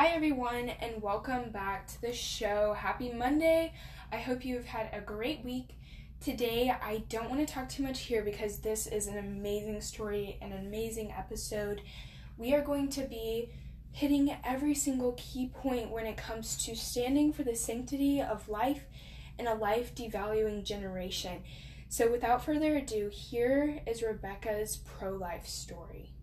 Hi, everyone, and welcome back to the show. Happy Monday. I hope you've had a great week. Today, I don't want to talk too much here because this is an amazing story, an amazing episode. We are going to be hitting every single key point when it comes to standing for the sanctity of life in a life devaluing generation. So, without further ado, here is Rebekah's pro life story.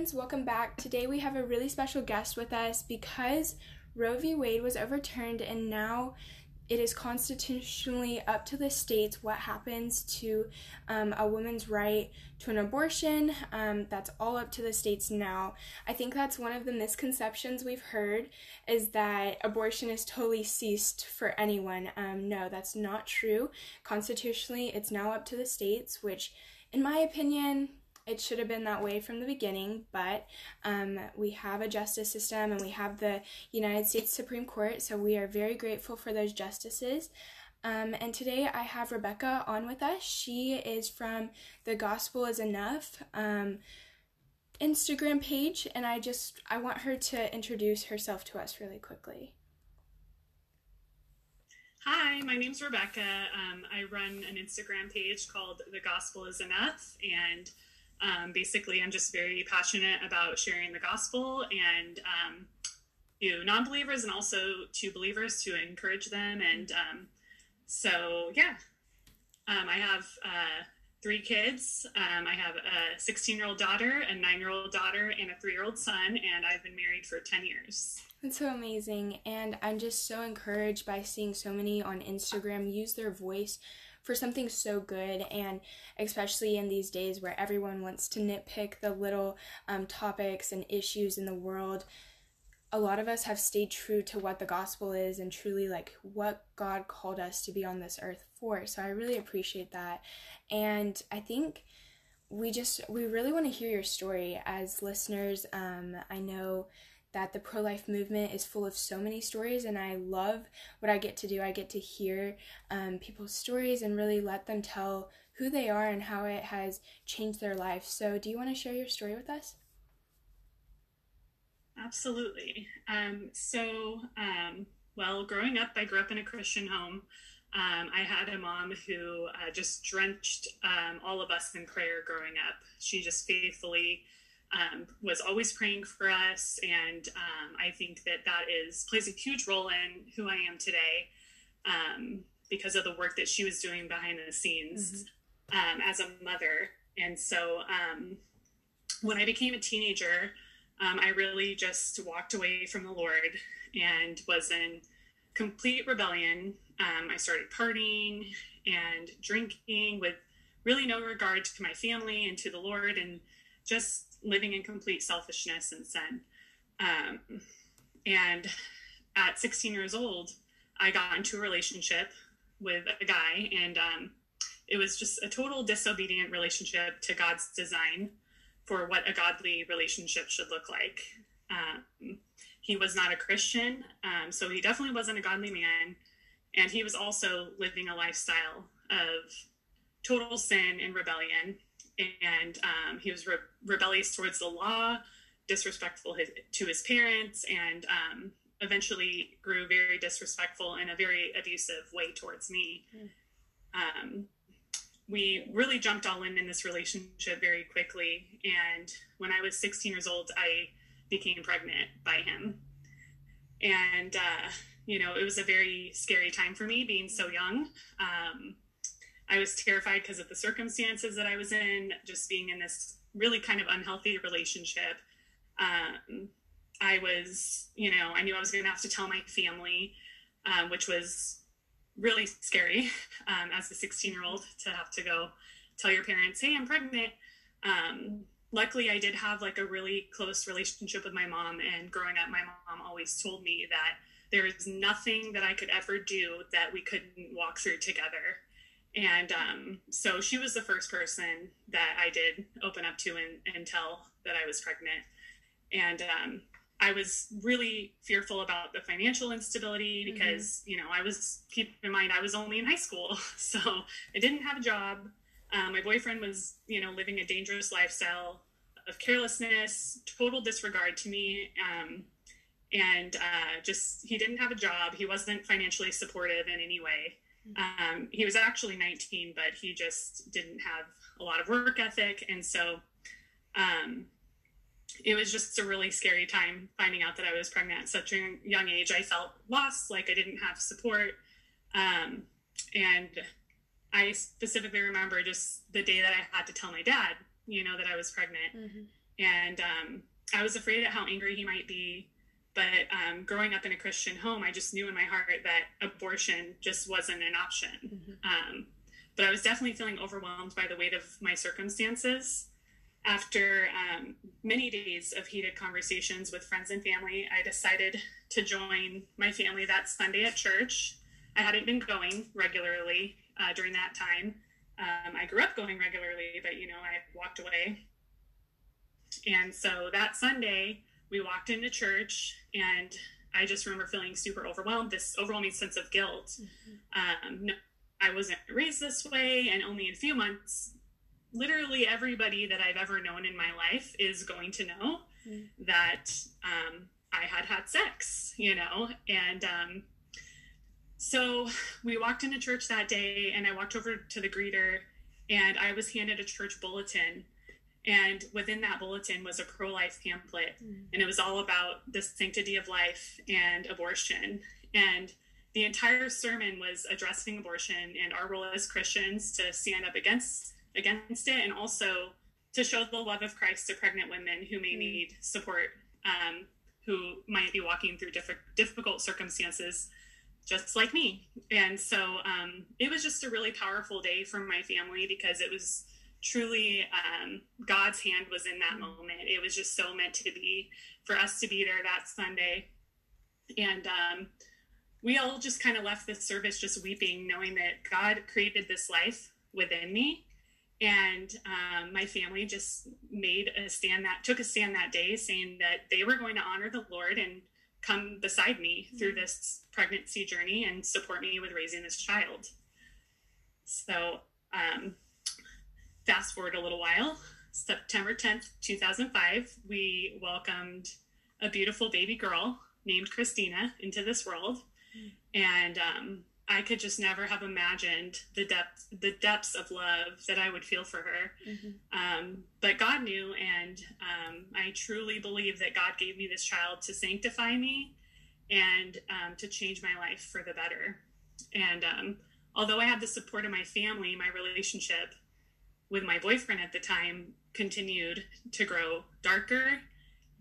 Friends, welcome back. Today we have a really special guest with us because Roe v. Wade was overturned and now it is constitutionally up to the states what happens to um, a woman's right to an abortion. Um, that's all up to the states now. I think that's one of the misconceptions we've heard is that abortion is totally ceased for anyone. Um, no, that's not true. Constitutionally, it's now up to the states, which, in my opinion, it should have been that way from the beginning, but um, we have a justice system and we have the United States Supreme Court, so we are very grateful for those justices. Um, and today I have Rebekah on with us. She is from the Gospel is Enough um, Instagram page, and I just I want her to introduce herself to us really quickly. Hi, my name's Rebekah. Um, I run an Instagram page called The Gospel is Enough, and um, basically, I'm just very passionate about sharing the gospel and um, to non-believers and also to believers to encourage them. And um, so, yeah, um, I have uh, three kids. Um, I have a 16-year-old daughter, a nine-year-old daughter, and a three-year-old son. And I've been married for 10 years. That's so amazing. And I'm just so encouraged by seeing so many on Instagram use their voice for something so good and especially in these days where everyone wants to nitpick the little um, topics and issues in the world a lot of us have stayed true to what the gospel is and truly like what God called us to be on this earth for. So I really appreciate that. And I think we just we really want to hear your story as listeners. Um, I know that the pro life movement is full of so many stories, and I love what I get to do. I get to hear um, people's stories and really let them tell who they are and how it has changed their life. So, do you want to share your story with us? Absolutely. Um, so, um, well, growing up, I grew up in a Christian home. Um, I had a mom who uh, just drenched um, all of us in prayer growing up. She just faithfully um, was always praying for us, and um, I think that that is plays a huge role in who I am today um, because of the work that she was doing behind the scenes mm-hmm. Um, as a mother. And so, um, when I became a teenager, um, I really just walked away from the Lord and was in complete rebellion. I started partying and drinking with really no regard to my family and to the Lord, and just living in complete selfishness and sin. Um, and at 16 years old, I got into a relationship with a guy, and um, it was just a total disobedient relationship to God's design for what a godly relationship should look like. Um, he was not a Christian, um, so he definitely wasn't a godly man. And he was also living a lifestyle of total sin and rebellion and um, he was re- rebellious towards the law, disrespectful his, to his parents, and um, eventually grew very disrespectful in a very abusive way towards me. Um, we really jumped all in in this relationship very quickly, and when I was 16 years old, I became pregnant by him, and uh, you know it was a very scary time for me being so young. I was terrified because of the circumstances that I was in, just being in this really kind of unhealthy relationship. Um, I was, you know, I knew I was going to have to tell my family, um, which was really scary um, as a 16 year old to have to go tell your parents, hey, I'm pregnant. Um, luckily, I did have like a really close relationship with my mom. And growing up, my mom always told me that there was nothing that I could ever do that we couldn't walk through together. And um, so she was the first person that I did open up to and, and tell that I was pregnant. And um, I was really fearful about the financial instability mm-hmm. because, mm-hmm. you know, I was, keep in mind, I was only in high school. So I didn't have a job. Um, my boyfriend was, you know, living a dangerous lifestyle of carelessness, total disregard to me. Um, and uh, just, he didn't have a job. He wasn't financially supportive in any way. Um, he was actually 19, but he just didn't have a lot of work ethic. And so, um, it was just a really scary time finding out that I was pregnant at such a young age. I felt lost, like I didn't have support. Um, and I specifically remember just the day that I had to tell my dad, you know, that I was pregnant. Mm-hmm. And um, I was afraid of how angry he might be. But um, growing up in a Christian home, I just knew in my heart that abortion just wasn't an option. Mm-hmm. Um, but I was definitely feeling overwhelmed by the weight of my circumstances after um, many days of heated conversations with friends and family, I decided to join my family that Sunday at church. I hadn't been going regularly uh, during that time. Um, I grew up going regularly, but you know, I walked away. And so that Sunday, we walked into church, and I just remember feeling super overwhelmed this overwhelming sense of guilt. Mm-hmm. Um, no, I wasn't raised this way, and only in a few months literally everybody that I've ever known in my life is going to know mm. that um, I had had sex, you know, and um, so we walked into church that day, and I walked over to the greeter, and I was handed a church bulletin. And within that bulletin was a pro life pamphlet, mm. and it was all about the sanctity of life and abortion. And the entire sermon was addressing abortion and our role as Christians to stand up against against it and also to show the love of Christ to pregnant women who may mm. need support, um, who might be walking through diff- difficult circumstances, just like me. And so um, it was just a really powerful day for my family because it was truly um, God's hand was in that moment. It was just so meant to be for us to be there that Sunday. And um, we all just kind of left the service just weeping, knowing that God created this life within me and um, my family just made a stand that took a stand that day saying that they were going to honor the lord and come beside me mm-hmm. through this pregnancy journey and support me with raising this child so um, fast forward a little while september 10th 2005 we welcomed a beautiful baby girl named kristina into this world and um, I could just never have imagined the depth the depths of love that I would feel for her. Mm-hmm. Um, but God knew, and um, I truly believe that God gave me this child to sanctify me and um, to change my life for the better. And um, although I had the support of my family, my relationship with my boyfriend at the time continued to grow darker,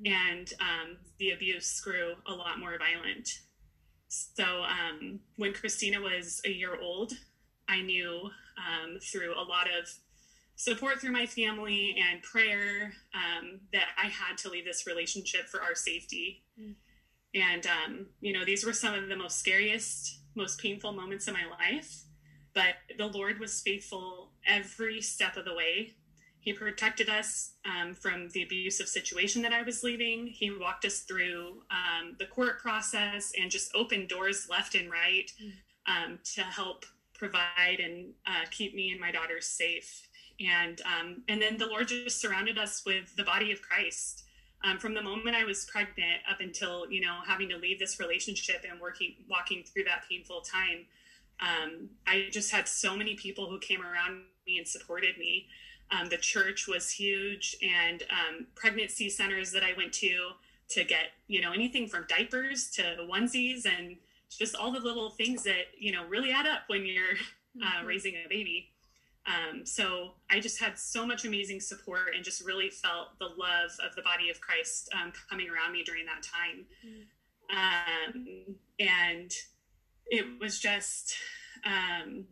and um, the abuse grew a lot more violent. So um, when Kristina was a year old, I knew um, through a lot of support through my family and prayer um, that I had to leave this relationship for our safety. Mm. And, um, you know, these were some of the most scariest, most painful moments in my life. But the Lord was faithful every step of the way. He protected us um, from the abusive situation that I was leaving. He walked us through um, the court process and just opened doors left and right um, to help provide and uh, keep me and my daughters safe. And um, and then the Lord just surrounded us with the body of Christ. Um, from the moment I was pregnant up until you know having to leave this relationship and working walking through that painful time, um, I just had so many people who came around me and supported me. Um, the church was huge, and um, pregnancy centers that I went to to get, you know, anything from diapers to onesies and just all the little things that, you know, really add up when you're uh, mm-hmm. raising a baby. Um, so I just had so much amazing support and just really felt the love of the body of Christ um, coming around me during that time. Mm-hmm. and it was just, um,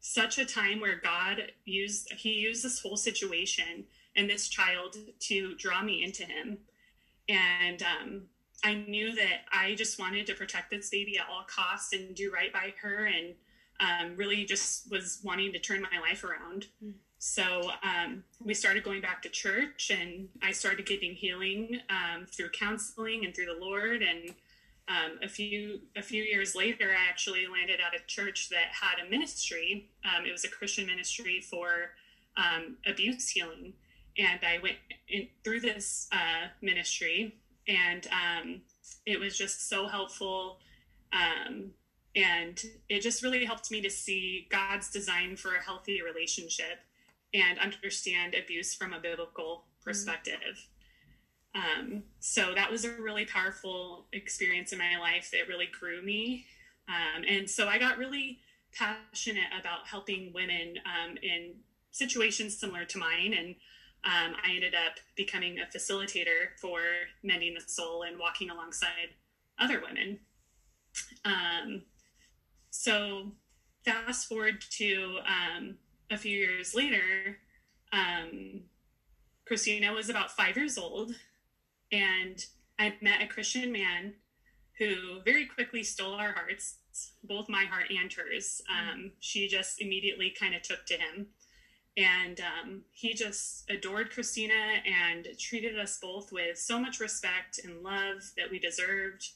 such a time where God used he used this whole situation and this child to draw me into him. And um, I knew that I just wanted to protect this baby at all costs and do right by her, and um, really just was wanting to turn my life around. Mm. So um, we started going back to church, and I started getting healing um, through counseling and through the Lord. And um, a few a few years later, I actually landed at a church that had a ministry. Um, it was a Christian ministry for um, abuse healing, and I went in, through this uh, ministry, and um, it was just so helpful. and it just really helped me to see God's design for a healthy relationship and understand abuse from a biblical perspective. Um, so that was a really powerful experience in my life. It really grew me. Um, and so I got really passionate about helping women um, in situations similar to mine. And um, I ended up becoming a facilitator for Mending the Soul and walking alongside other women. Um, so fast forward to um, a few years later, Kristina was about five years old, and I met a Christian man who very quickly stole our hearts, both my heart and hers. Um, she just immediately kind of took to him. And um, he just adored Kristina and treated us both with so much respect and love that we deserved.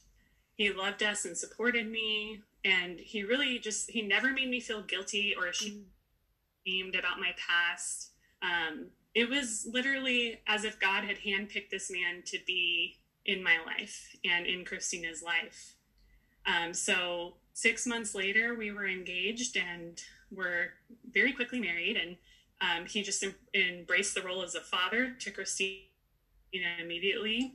He loved us and supported me. And he really just, he never made me feel guilty or ashamed about my past. Um, it was literally as if God had handpicked this man to be in my life and in Kristina's life. Um, so six months later, we were engaged and were very quickly married. And um, he just em- embraced the role as a father to Kristina immediately.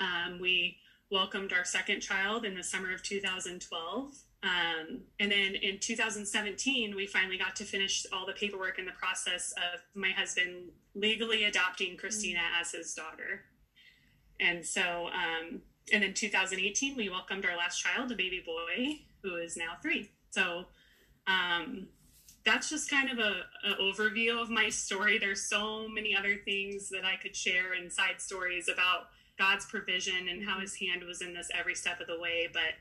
Um, we welcomed our second child in the summer of 2012. Um, and then in 2017, we finally got to finish all the paperwork in the process of my husband legally adopting Kristina mm-hmm. as his daughter. And so, um, and then 2018, we welcomed our last child, a baby boy who is now three. So, um, that's just kind of a, a, overview of my story. There's so many other things that I could share and side stories about God's provision and how mm-hmm. His hand was in this every step of the way. But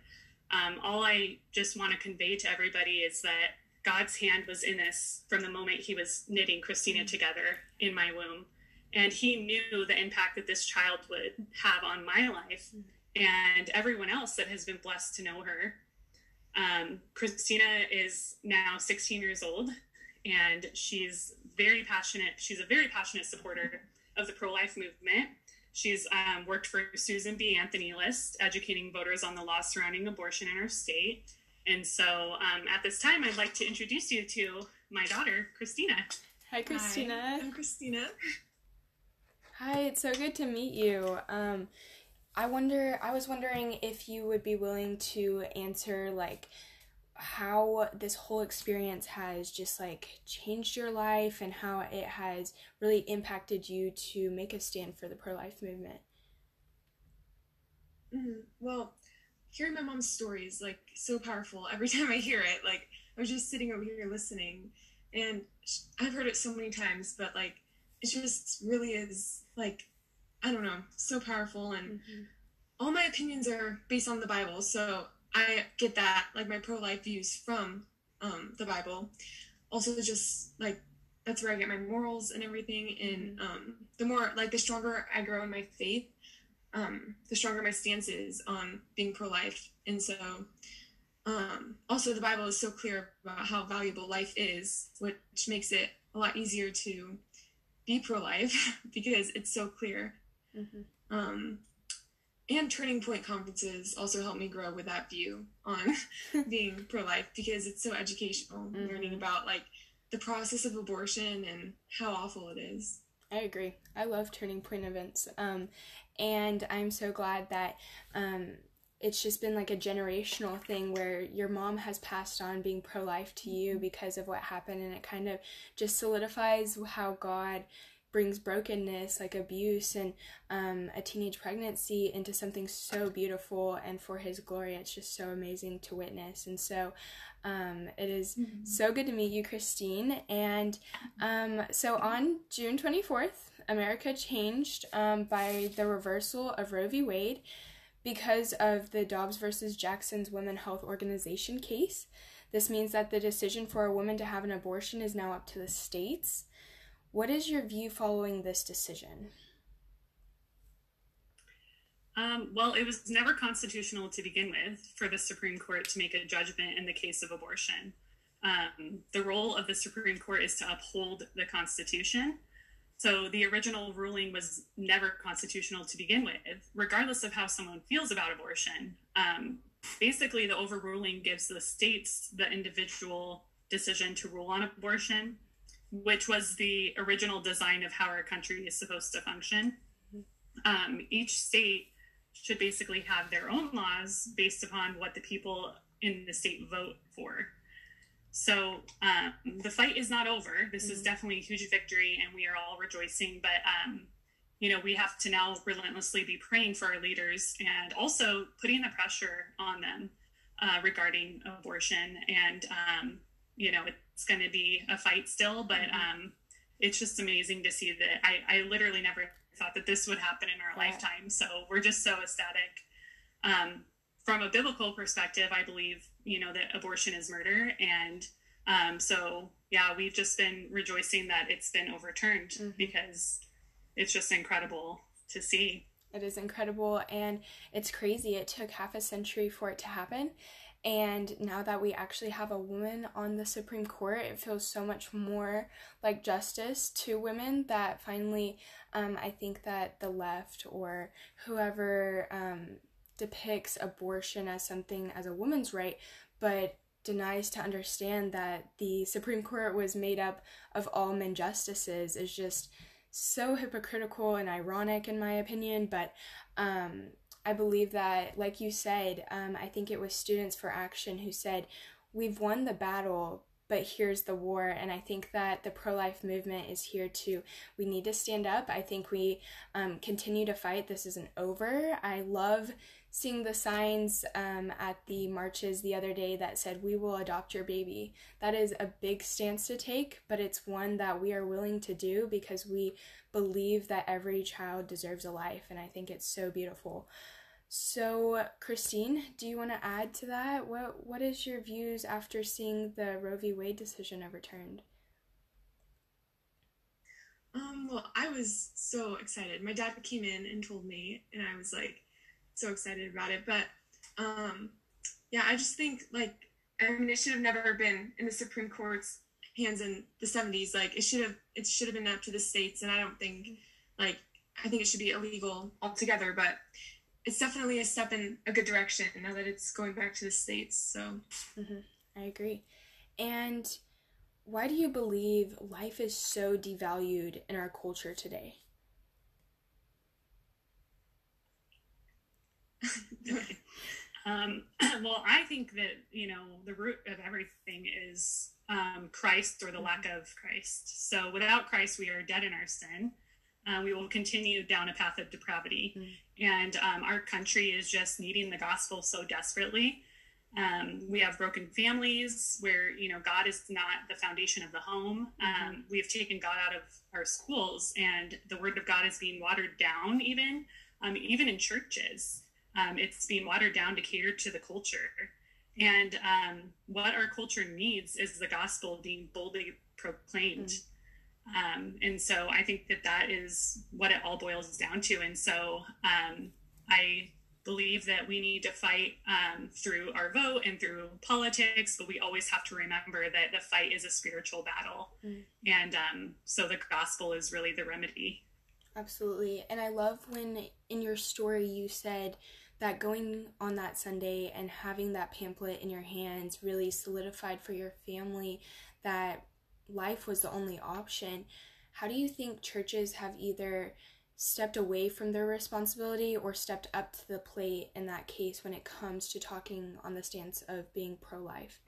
um, all I just want to convey to everybody is that God's hand was in this from the moment He was knitting Kristina mm-hmm. together in my womb. And He knew the impact that this child would have on my life mm-hmm. and everyone else that has been blessed to know her. Um, Kristina is now 16 years old and she's very passionate. She's a very passionate supporter of the pro life movement. She's um, worked for Susan B. Anthony List, educating voters on the laws surrounding abortion in our state. And so um, at this time, I'd like to introduce you to my daughter, Kristina. Hi, Kristina. Hi, I'm Kristina. Hi, it's so good to meet you. Um, I wonder, I was wondering if you would be willing to answer like how this whole experience has just like changed your life and how it has really impacted you to make a stand for the pro life movement. Mm-hmm. Well, hearing my mom's story is like so powerful. Every time I hear it, like I was just sitting over here listening, and I've heard it so many times, but like it just really is like I don't know, so powerful. And mm-hmm. all my opinions are based on the Bible, so I get that, like my pro life views from um, the Bible. Also, just like that's where I get my morals and everything. And um, the more, like, the stronger I grow in my faith, um, the stronger my stance is on being pro life. And so, um, also, the Bible is so clear about how valuable life is, which makes it a lot easier to be pro life because it's so clear. Mm-hmm. Um, and turning point conferences also helped me grow with that view on being pro-life because it's so educational mm-hmm. learning about like the process of abortion and how awful it is i agree i love turning point events um, and i'm so glad that um, it's just been like a generational thing where your mom has passed on being pro-life to you mm-hmm. because of what happened and it kind of just solidifies how god brings brokenness like abuse and um, a teenage pregnancy into something so beautiful and for his glory. It's just so amazing to witness. And so um, it is mm-hmm. so good to meet you christine. And um, so on june 24th america changed um, by the reversal of roe v. Wade Because of the Dobbs versus Jackson's Women Health Organization case, this means that the decision for a woman to have an abortion is now up to the states. What is your view following this decision? Um, well, it was never constitutional to begin with for the Supreme Court to make a judgment in the case of abortion. Um, the role of the Supreme Court is to uphold the Constitution. So the original ruling was never constitutional to begin with, regardless of how someone feels about abortion. Um, basically, the overruling gives the states the individual decision to rule on abortion, which was the original design of how our country is supposed to function. Um, each state should basically have their own laws based upon what the people in the state vote for. So um, the fight is not over. This mm-hmm. is definitely a huge victory, and we are all rejoicing. But um, you know, we have to now relentlessly be praying for our leaders and also putting the pressure on them uh, regarding abortion. And um, you know, it's going to be a fight still, but mm-hmm. Um, it's just amazing to see that. I, I literally never thought that this would happen in our yeah. lifetime. So we're just so ecstatic. Um, from a biblical perspective, I believe, you know, that abortion is murder. And um, so, yeah, we've just been rejoicing that it's been overturned mm-hmm. because it's just incredible to see. It is incredible. And it's crazy. It took half a century for it to happen. And now that we actually have a woman on the Supreme Court, it feels so much more like justice to women that finally, um, I think that the left or whoever um, depicts abortion as something as a woman's right, but denies to understand that the Supreme Court was made up of all men justices is just so hypocritical and ironic in my opinion. But um, I believe that, like you said, um, I think it was Students for Action who said, We've won the battle, but here's the war. And I think that the pro life movement is here too. We need to stand up. I think we um, continue to fight. This isn't over. I love seeing the signs um, at the marches the other day that said, We will adopt your baby. That is a big stance to take, but it's one that we are willing to do because we believe that every child deserves a life, and I think it's so beautiful. So, Christine, do you want to add to that? What What is your views after seeing the Roe v. Wade decision overturned? Um, well, I was so excited. My dad came in and told me, and I was like so excited about it. But um, yeah, I just think like I mean, it should have never been in the Supreme Court's hands in the 70s like it should have it should have been up to the states and i don't think like i think it should be illegal altogether. But it's definitely a step in a good direction now that it's going back to the states so. Mm-hmm. i agree. And why do you believe life is so devalued in our culture today um, well i think that you know the root of everything is um, Christ or the lack of Christ. So without Christ, we are dead in our sin. Uh, we will continue down a path of depravity. Mm-hmm. And um, our country is just needing the gospel so desperately. Um, we have broken families where, you know, God is not the foundation of the home. Mm-hmm. Um, we have taken God out of our schools, and the word of God is being watered down, even, um, even in churches. Um, it's being watered down to cater to the culture. And um, what our culture needs is the gospel being boldly proclaimed. Mm-hmm. Um, and so I think that that is what it all boils down to. And so um, I believe that we need to fight um, through our vote and through politics, but we always have to remember that the fight is a spiritual battle. Mm-hmm. And um, so the gospel is really the remedy. Absolutely. And I love when in your story you said, that going on that Sunday and having that pamphlet in your hands really solidified for your family that life was the only option. How do you think churches have either stepped away from their responsibility or stepped up to the plate in that case when it comes to talking on the stance of being pro life?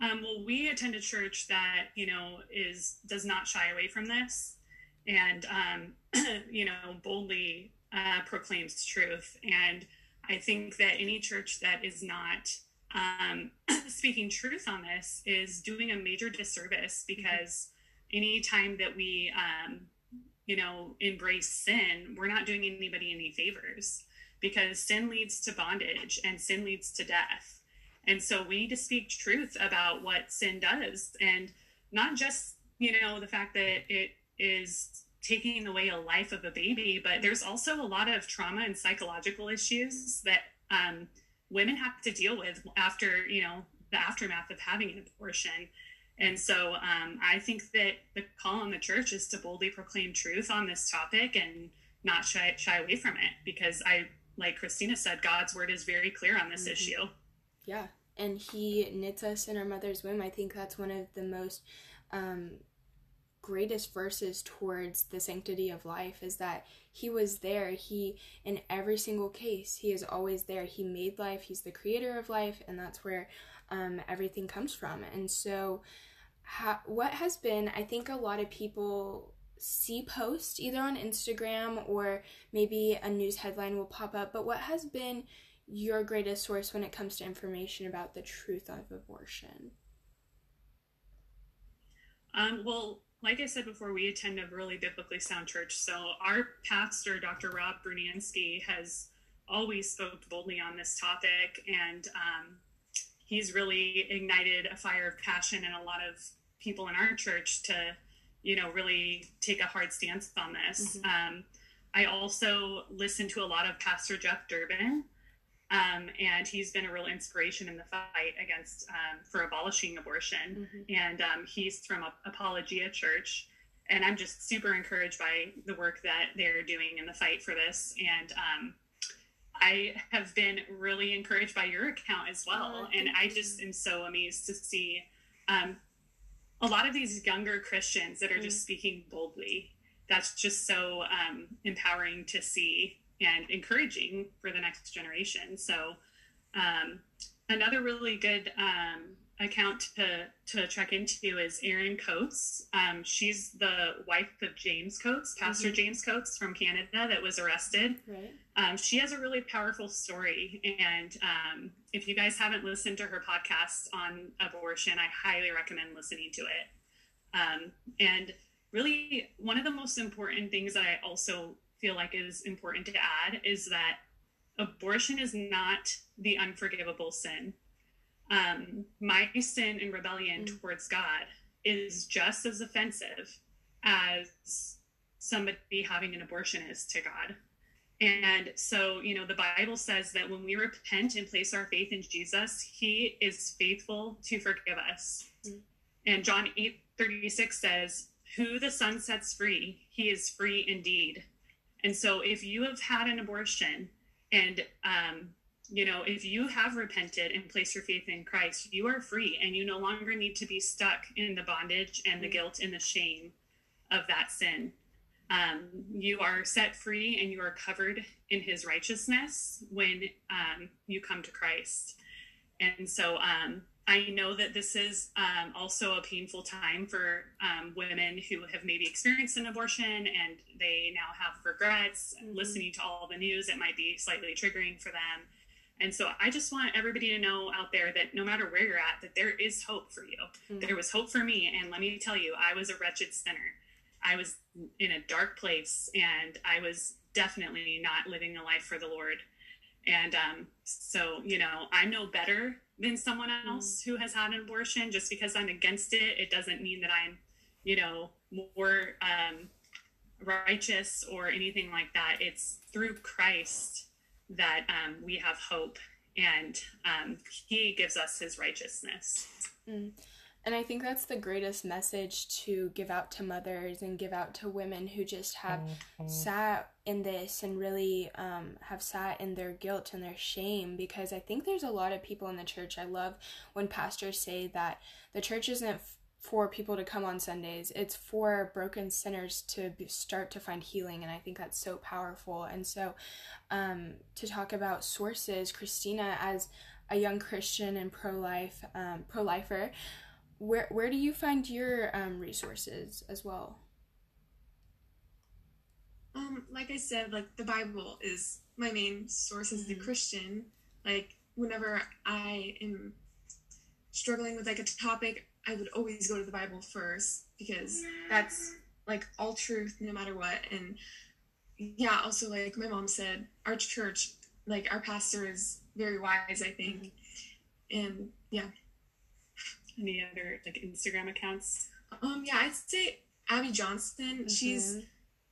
Um, well, we attend a church that you know is does not shy away from this, and um, you know boldly uh, proclaims truth. And I think that any church that is not um, speaking truth on this is doing a major disservice because any time that we um, you know, embrace sin, we're not doing anybody any favors because sin leads to bondage and sin leads to death. And so we need to speak truth about what sin does and not just, you know, the fact that it is taking away a life of a baby, but there's also a lot of trauma and psychological issues that um, women have to deal with after, you know, the aftermath of having an abortion. And so um, I think that the call on the church is to boldly proclaim truth on this topic and not shy, shy away from it because I, like Kristina said, God's word is very clear on this mm-hmm. issue. Yeah. And he knits us in our mother's womb. I think that's one of the most um, greatest verses towards the sanctity of life is that he was there. He, in every single case, he is always there. He made life, he's the creator of life, and that's where um, everything comes from. And so, what has been, I think a lot of people see posts either on Instagram or maybe a news headline will pop up, but what has been your greatest source when it comes to information about the truth of abortion? Um, well, like I said before, we attend a really biblically sound church. So our pastor, Dr. Rob Bruniansky, has always spoke boldly on this topic, and um, he's really ignited a fire of passion in a lot of people in our church to, you know, really take a hard stance on this. Mm-hmm. Um, I also listen to a lot of Pastor Jeff Durbin, um, and he's been a real inspiration in the fight against um, for abolishing abortion. Mm-hmm. And um, he's from Apologia Church, and I'm just super encouraged by the work that they're doing in the fight for this. And um, I have been really encouraged by your account as well. Oh, and I just am so amazed to see um, a lot of these younger Christians that are mm-hmm. just speaking boldly. That's just so um, empowering to see and encouraging for the next generation. So, um, another really good um, account to to check into is Erin Coates. Um, she's the wife of James Coates, Pastor mm-hmm. James Coates from Canada, that was arrested. Right. Um, she has a really powerful story, and um, if you guys haven't listened to her podcast on abortion, I highly recommend listening to it. Um, and really, one of the most important things that I also feel like is important to add is that abortion is not the unforgivable sin um, my sin and rebellion mm. towards God is just as offensive as somebody having an abortion is to God. And so, you know, the Bible says that when we repent and place our faith in Jesus, he is faithful to forgive us. Mm. And John 8 36 says, Who the Son sets free, he is free indeed. And so, if you have had an abortion and um, you know, if you have repented and placed your faith in Christ, you are free and you no longer need to be stuck in the bondage and the guilt and the shame of that sin. Um, you are set free and you are covered in his righteousness when um, you come to Christ. And so um, I know that this is um, also a painful time for um, women who have maybe experienced an abortion and they now have regrets. Mm-hmm. Listening to all the news, it might be slightly triggering for them and so I just want everybody to know out there that no matter where you're at, that there is hope for you. Mm-hmm. There was hope for me. And let me tell you, I was a wretched sinner. I was in a dark place and I was definitely not living a life for the Lord. And um, so, you know, I know better than someone mm-hmm. else who has had an abortion. Just because I'm against it, it doesn't mean that I'm, you know, more um, righteous or anything like that. It's through Christ that um, we have hope and um, he gives us his righteousness. Mm. And I think that's the greatest message to give out to mothers and give out to women who just have mm-hmm. sat in this and really um, have sat in their guilt and their shame. Because I think there's a lot of people in the church. I love when pastors say that the church isn't for people to come on Sundays. It's for broken sinners to start to find healing, and I think that's so powerful. And so, um, to talk about sources, Kristina, as a young Christian and pro life um, pro lifer, where where do you find your um, resources as well? Um, like I said, like the Bible is my main source as mm-hmm. a Christian. Like whenever I am struggling with like a topic I would always go to the Bible first because that's like all truth no matter what. And yeah, also like my mom said, our church, like our pastor is very wise, I think. And yeah. Any other like Instagram accounts? Um, yeah, I'd say Abby Johnson. Mm-hmm. She's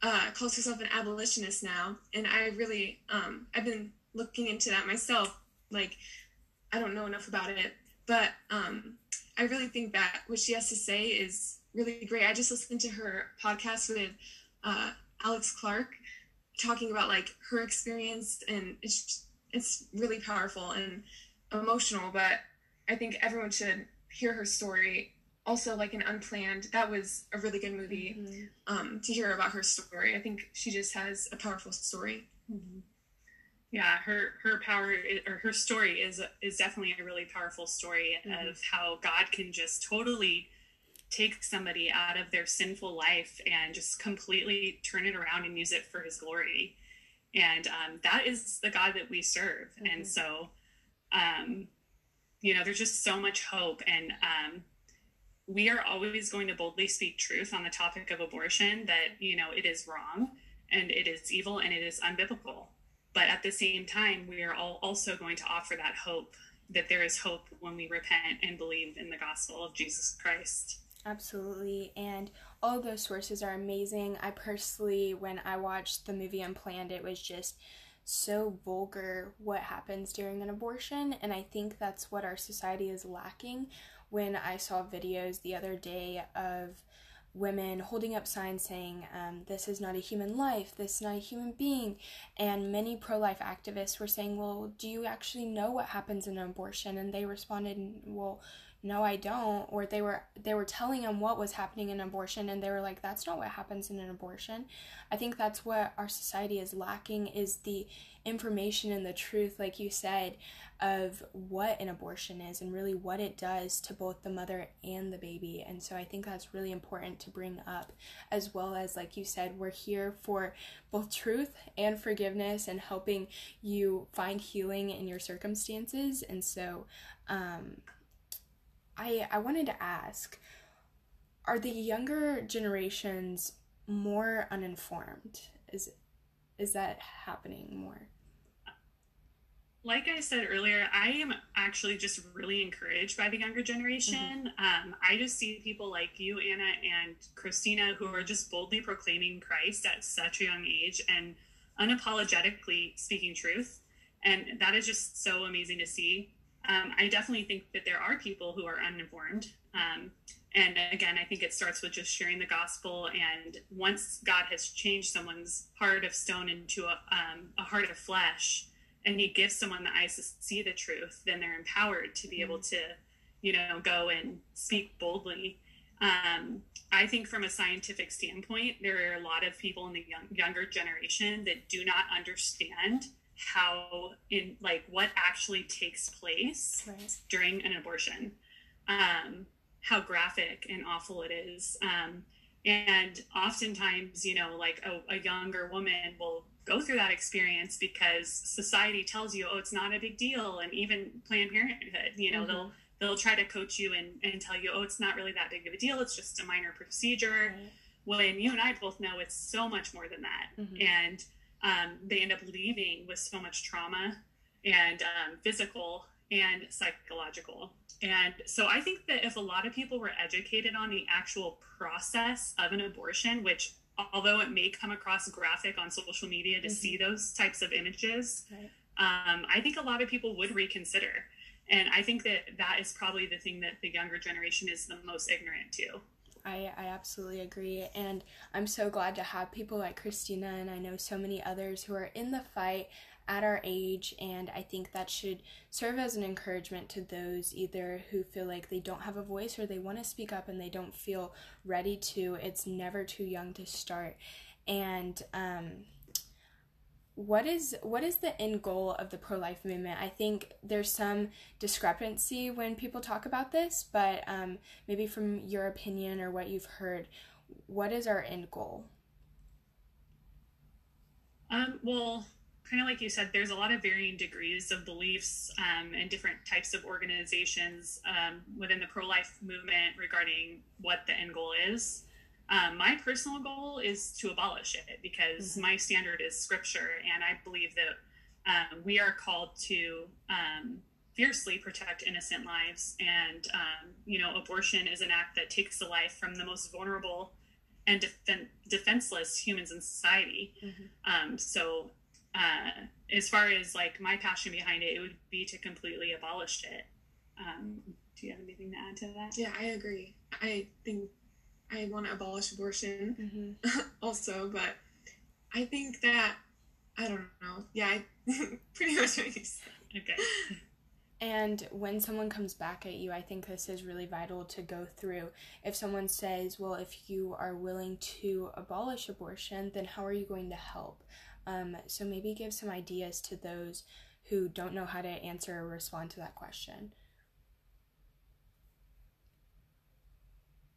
uh, calls herself an abolitionist now, and I really um, I've been looking into that myself. Like, I don't know enough about it, but um, I really think that what she has to say is really great. I just listened to her podcast with uh, Alex Clark, talking about like her experience, and it's it's really powerful and emotional. But I think everyone should hear her story also like an unplanned that was a really good movie mm-hmm. um, to hear about her story i think she just has a powerful story mm-hmm. yeah her her power or her story is is definitely a really powerful story mm-hmm. of how god can just totally take somebody out of their sinful life and just completely turn it around and use it for his glory and um, that is the god that we serve and mm-hmm. so um, you know there's just so much hope and um, we are always going to boldly speak truth on the topic of abortion that you know it is wrong and it is evil and it is unbiblical. But at the same time we are all also going to offer that hope that there is hope when we repent and believe in the gospel of jesus christ. Absolutely. And all those sources are amazing. I personally when i watched the movie unplanned it was just so vulgar what happens during an abortion. And i think that's what our society is lacking when I saw videos the other day of women holding up signs saying, um, This is not a human life, this is not a human being. And many pro life activists were saying, Well, do you actually know what happens in an abortion? And they responded, Well, no i don't or they were they were telling him what was happening in abortion and they were like that's not what happens in an abortion i think that's what our society is lacking is the information and the truth like you said of what an abortion is and really what it does to both the mother and the baby. And so I think that's really important to bring up, as well as, like you said, we're here for both truth and forgiveness and helping you find healing in your circumstances. And so um, I, I wanted to ask are the younger generations more uninformed? Is, is that happening more? like I said earlier, I am actually just really encouraged by the younger generation. Mm-hmm. Um, I just see people like you, Anna, and Kristina, who are just boldly proclaiming Christ at such a young age and unapologetically speaking truth. And that is just so amazing to see. Um, I definitely think that there are people who are uninformed. Um, and again, I think it starts with just sharing the gospel. And once God has changed someone's heart of stone into a, um, a heart of flesh, and he gives someone the eyes to see the truth, then they're empowered to be able mm-hmm. to, you know, go and speak boldly. Um, I think from a scientific standpoint, there are a lot of people in the young, younger generation that do not understand how in like what actually takes place right. during an abortion, um, how graphic and awful it is. Um, and oftentimes, you know, like a, a younger woman will go through that experience because society tells you, oh, it's not a big deal. And even Planned Parenthood, you know, mm-hmm. they'll they'll try to coach you and, and tell you, oh, it's not really that big of a deal. It's just a minor procedure. Right. When you and I both know it's so much more than that. Mm-hmm. And um, they end up leaving with so much trauma and um, physical and psychological. And so I think that if a lot of people were educated on the actual process of an abortion, which although it may come across graphic on social media to mm-hmm. see those types of images, right. um, I think a lot of people would reconsider. And I think that that is probably the thing that the younger generation is the most ignorant to. I, I absolutely agree. And I'm so glad to have people like Kristina and I know so many others who are in the fight at our age, and I think that should serve as an encouragement to those either who feel like they don't have a voice or they want to speak up and they don't feel ready to. It's never too young to start. And um, what is what is the end goal of the pro life movement? I think there's some discrepancy when people talk about this, but um, maybe from your opinion or what you've heard, what is our end goal? Um, well, kind of like you said, there's a lot of varying degrees of beliefs um, and different types of organizations um, within the pro life movement regarding what the end goal is. Um, my personal goal is to abolish it because mm-hmm. my standard is scripture, and I believe that um, we are called to um, fiercely protect innocent lives. And, um, you know, abortion is an act that takes the life from the most vulnerable and defen- defenseless humans in society. Mm-hmm. Um, so, uh, as far as like my passion behind it, it would be to completely abolish it. Um, do you have anything to add to that? Yeah, I agree. I think I want to abolish abortion mm-hmm. also, but I think that I don't know. Yeah, I pretty much what you said. Okay. And when someone comes back at you, I think this is really vital to go through. If someone says, Well, if you are willing to abolish abortion, then how are you going to help? Um, so maybe give some ideas to those who don't know how to answer or respond to that question.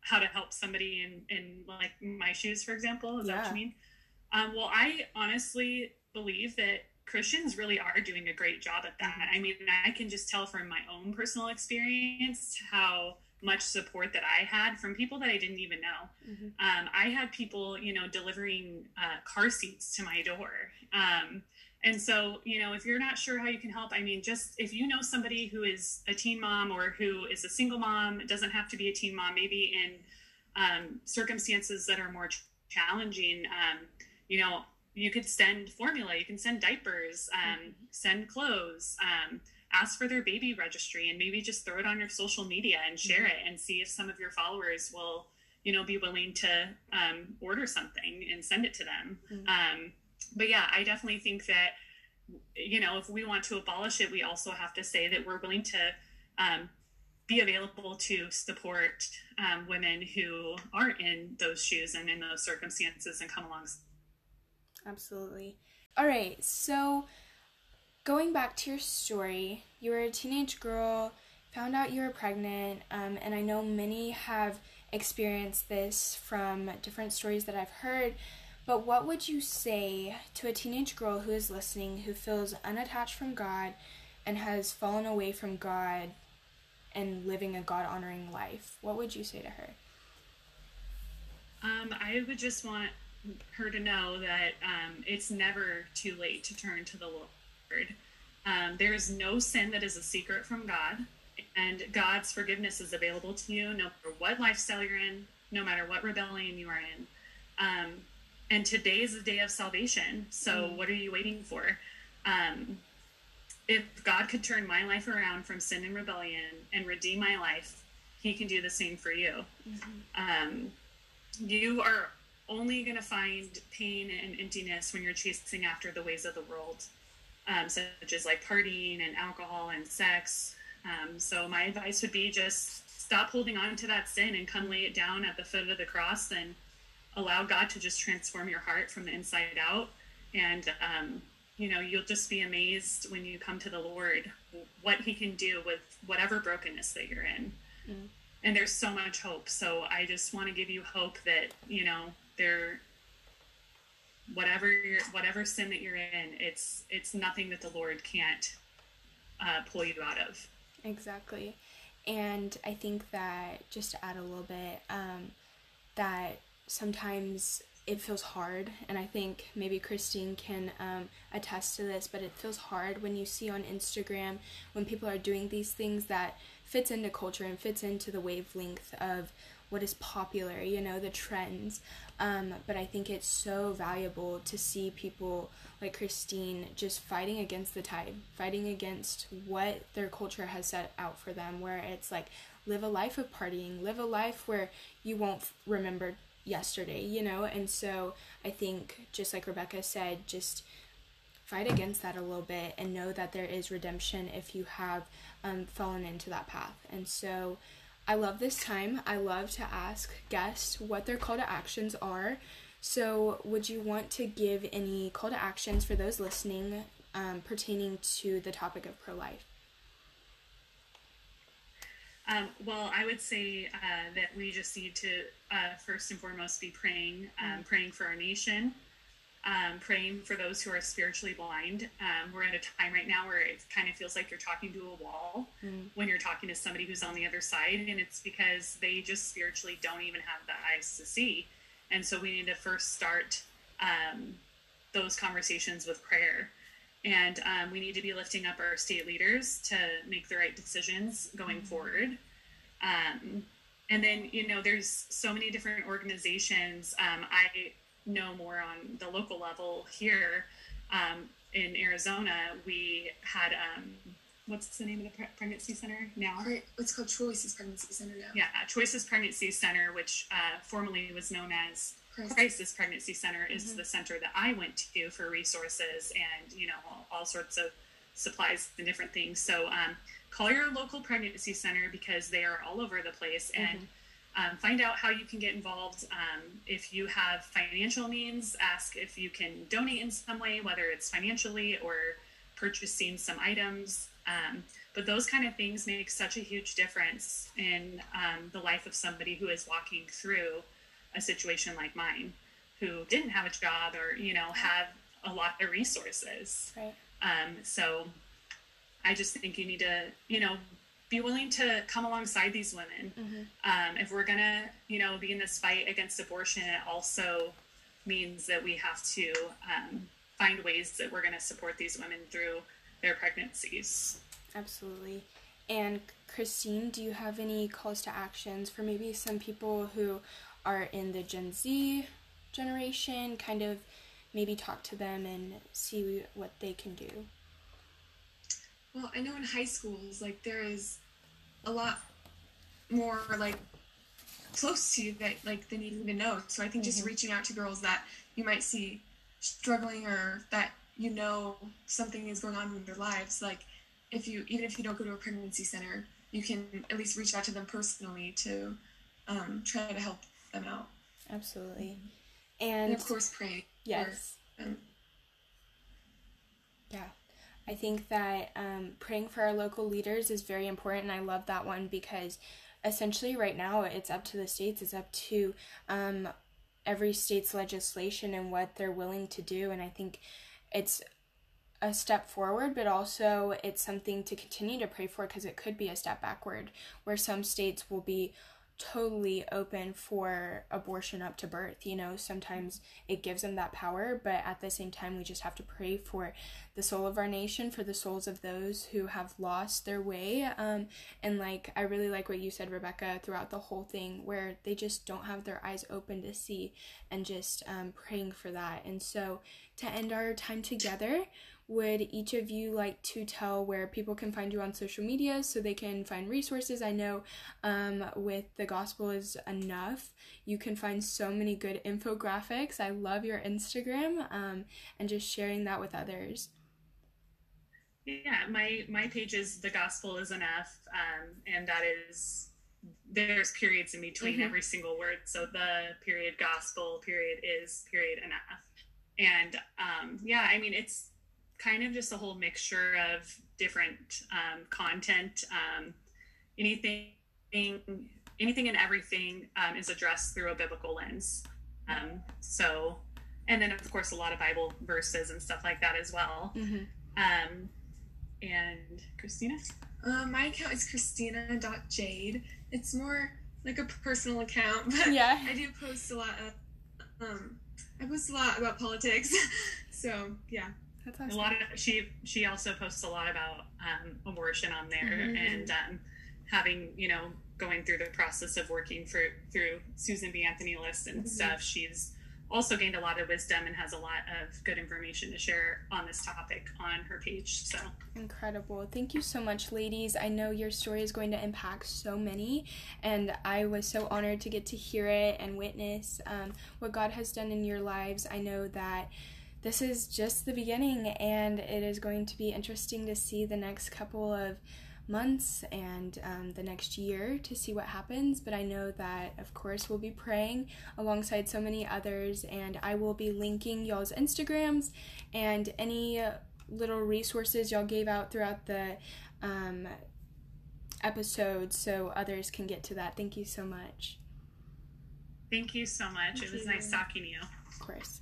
How to help somebody in, in like my shoes, for example? Is yeah. that what you mean? Um, well, I honestly believe that Christians really are doing a great job at that. Mm-hmm. I mean, I can just tell from my own personal experience how much support that I had from people that I didn't even know. Mm-hmm. Um, I had people, you know, delivering uh, car seats to my door. Um, and so, you know, if you're not sure how you can help, I mean, just if you know somebody who is a teen mom or who is a single mom, it doesn't have to be a teen mom, maybe in um, circumstances that are more challenging, um, you know, you could send formula, you can send diapers, um, mm-hmm. send clothes, um, ask for their baby registry, and maybe just throw it on your social media and share mm-hmm. it and see if some of your followers will, you know, be willing to um, order something and send it to them. Mm-hmm. But yeah, I definitely think that, you know, if we want to abolish it, we also have to say that we're willing to um, be available to support um, women who are in those shoes and in those circumstances and come along. Absolutely. All right, so going back to your story, you were a teenage girl, found out you were pregnant, um, and I know many have experienced this from different stories that I've heard. But what would you say to a teenage girl who is listening who feels unattached from God and has fallen away from God and living a God honoring life? What would you say to her? Um, I would just want her to know that um, it's never too late to turn to the Lord. Um, there is no sin that is a secret from God, and God's forgiveness is available to you no matter what lifestyle you're in, no matter what rebellion you are in. Um, and today is the day of salvation. So, mm. what are you waiting for? Um, if God could turn my life around from sin and rebellion and redeem my life, He can do the same for you. Mm-hmm. Um, you are only going to find pain and emptiness when you're chasing after the ways of the world, um, such as like partying and alcohol and sex. Um, so my advice would be just stop holding on to that sin and come lay it down at the foot of the cross and allow God to just transform your heart from the inside out. And, um, you know, you'll just be amazed when you come to the Lord what He can do with whatever brokenness that you're in. Mm. And there's so much hope. So I just want to give you hope that, you know, they're whatever you're, whatever sin that you're in, it's it's nothing that the Lord can't uh, pull you out of. Exactly, and I think that just to add a little bit, um, that sometimes it feels hard, and I think maybe Christine can um, attest to this, but it feels hard when you see on Instagram when people are doing these things that fits into culture and fits into the wavelength of what is popular, you know, the trends. Um, but I think it's so valuable to see people like Christine just fighting against the tide, fighting against what their culture has set out for them, where it's like live a life of partying, live a life where you won't remember yesterday, you know? And so I think, just like Rebekah said, just fight against that a little bit and know that there is redemption if you have um, fallen into that path. And so I love this time. I love to ask guests what their call to actions are. So, would you want to give any call to actions for those listening um, pertaining to the topic of pro life? Um, well, I would say uh, that we just need to uh, first and foremost be praying, um, mm. praying for our nation, um, praying for those who are spiritually blind. Um, we're at a time right now where it kind of feels like you're talking to a wall mm. when you're talking to somebody who's on the other side, and it's because they just spiritually don't even have the eyes to see. And so we need to first start um, those conversations with prayer. And um, we need to be lifting up our state leaders to make the right decisions going forward. Um, and then, you know, there's so many different organizations. Um, I know more on the local level here um, in Arizona. We had, um, what's the name of the pre- pregnancy center now? It's called Choices Pregnancy Center now. Yeah, Choices Pregnancy Center, which uh, formerly was known as Crisis Pregnancy Center, is the center that I went to for resources and you know all, all sorts of supplies and different things. So um, call your local pregnancy center because they are all over the place and. Um, find out how you can get involved. Um, if you have financial means, ask if you can donate in some way, whether it's financially or purchasing some items. Um, but those kind of things make such a huge difference in um, the life of somebody who is walking through a situation like mine, who didn't have a job or you know have a lot of resources. Right. Um, so I just think you need to you know be willing to come alongside these women. Um, if we're gonna you know be in this fight against abortion, it also means that we have to um, find ways that we're going to support these women through their pregnancies. Absolutely. And Christine, do you have any calls to actions for maybe some people who are in the Gen Z generation? Kind of maybe talk to them and see what they can do. Well, I know in high schools, like there is a lot more like close to you that like they need to know. So I think just reaching out to girls that you might see struggling or that you know something is going on in their lives, like if you even if you don't go to a pregnancy center, you can at least reach out to them personally to um, try to help them out. Absolutely. And And of course, pray. for yes. them. Yeah. I think that um, praying for our local leaders is very important. And I love that one because essentially, right now, it's up to the states, it's up to um, every state's legislation and what they're willing to do. And I think it's a step forward, but also it's something to continue to pray for because it could be a step backward where some states will be totally open for abortion up to birth. You know, sometimes it gives them that power, but at the same time, we just have to pray for the soul of our nation, for the souls of those who have lost their way. Um, and like, I really like what you said, Rebekah, throughout the whole thing, where they just don't have their eyes open to see and just um, praying for that. And so, to end our time together, would each of you like to tell where people can find you on social media so they can find resources? I know um, with the gospel is enough, you can find so many good infographics. I love your Instagram um, and just sharing that with others. Yeah, my my page is the gospel is enough, um, and that is there's periods in between Mhm. every single word. So the period gospel period is period enough, and um, yeah, I mean it's kind of just a whole mixture of different um, content. Um, anything, anything and everything um, is addressed through a biblical lens. Um, so, and then of course a lot of Bible verses and stuff like that as well. Mm-hmm. Um, and Kristina? Uh, my account is kristina.jade. It's more like a personal account, but Yeah. I do post a lot of, um, I post a lot about politics. so, yeah. That's A lot of she she also posts a lot about um, abortion on there Mhm. and um, having you know going through the process of working for through Susan B. Anthony list and Mhm. stuff. She's also gained a lot of wisdom and has a lot of good information to share on this topic on her page. So Incredible. Thank you so much, ladies. I know your story is going to impact so many, and I was so honored to get to hear it and witness um, what God has done in your lives. I know that this is just the beginning, and it is going to be interesting to see the next couple of months and um, the next year to see what happens. But I know that, of course, we'll be praying alongside so many others, and I will be linking y'all's Instagrams and any little resources y'all gave out throughout the um, episode so others can get to that. Thank you so much. thank you so much. Thank it was you. nice talking to you. Of course.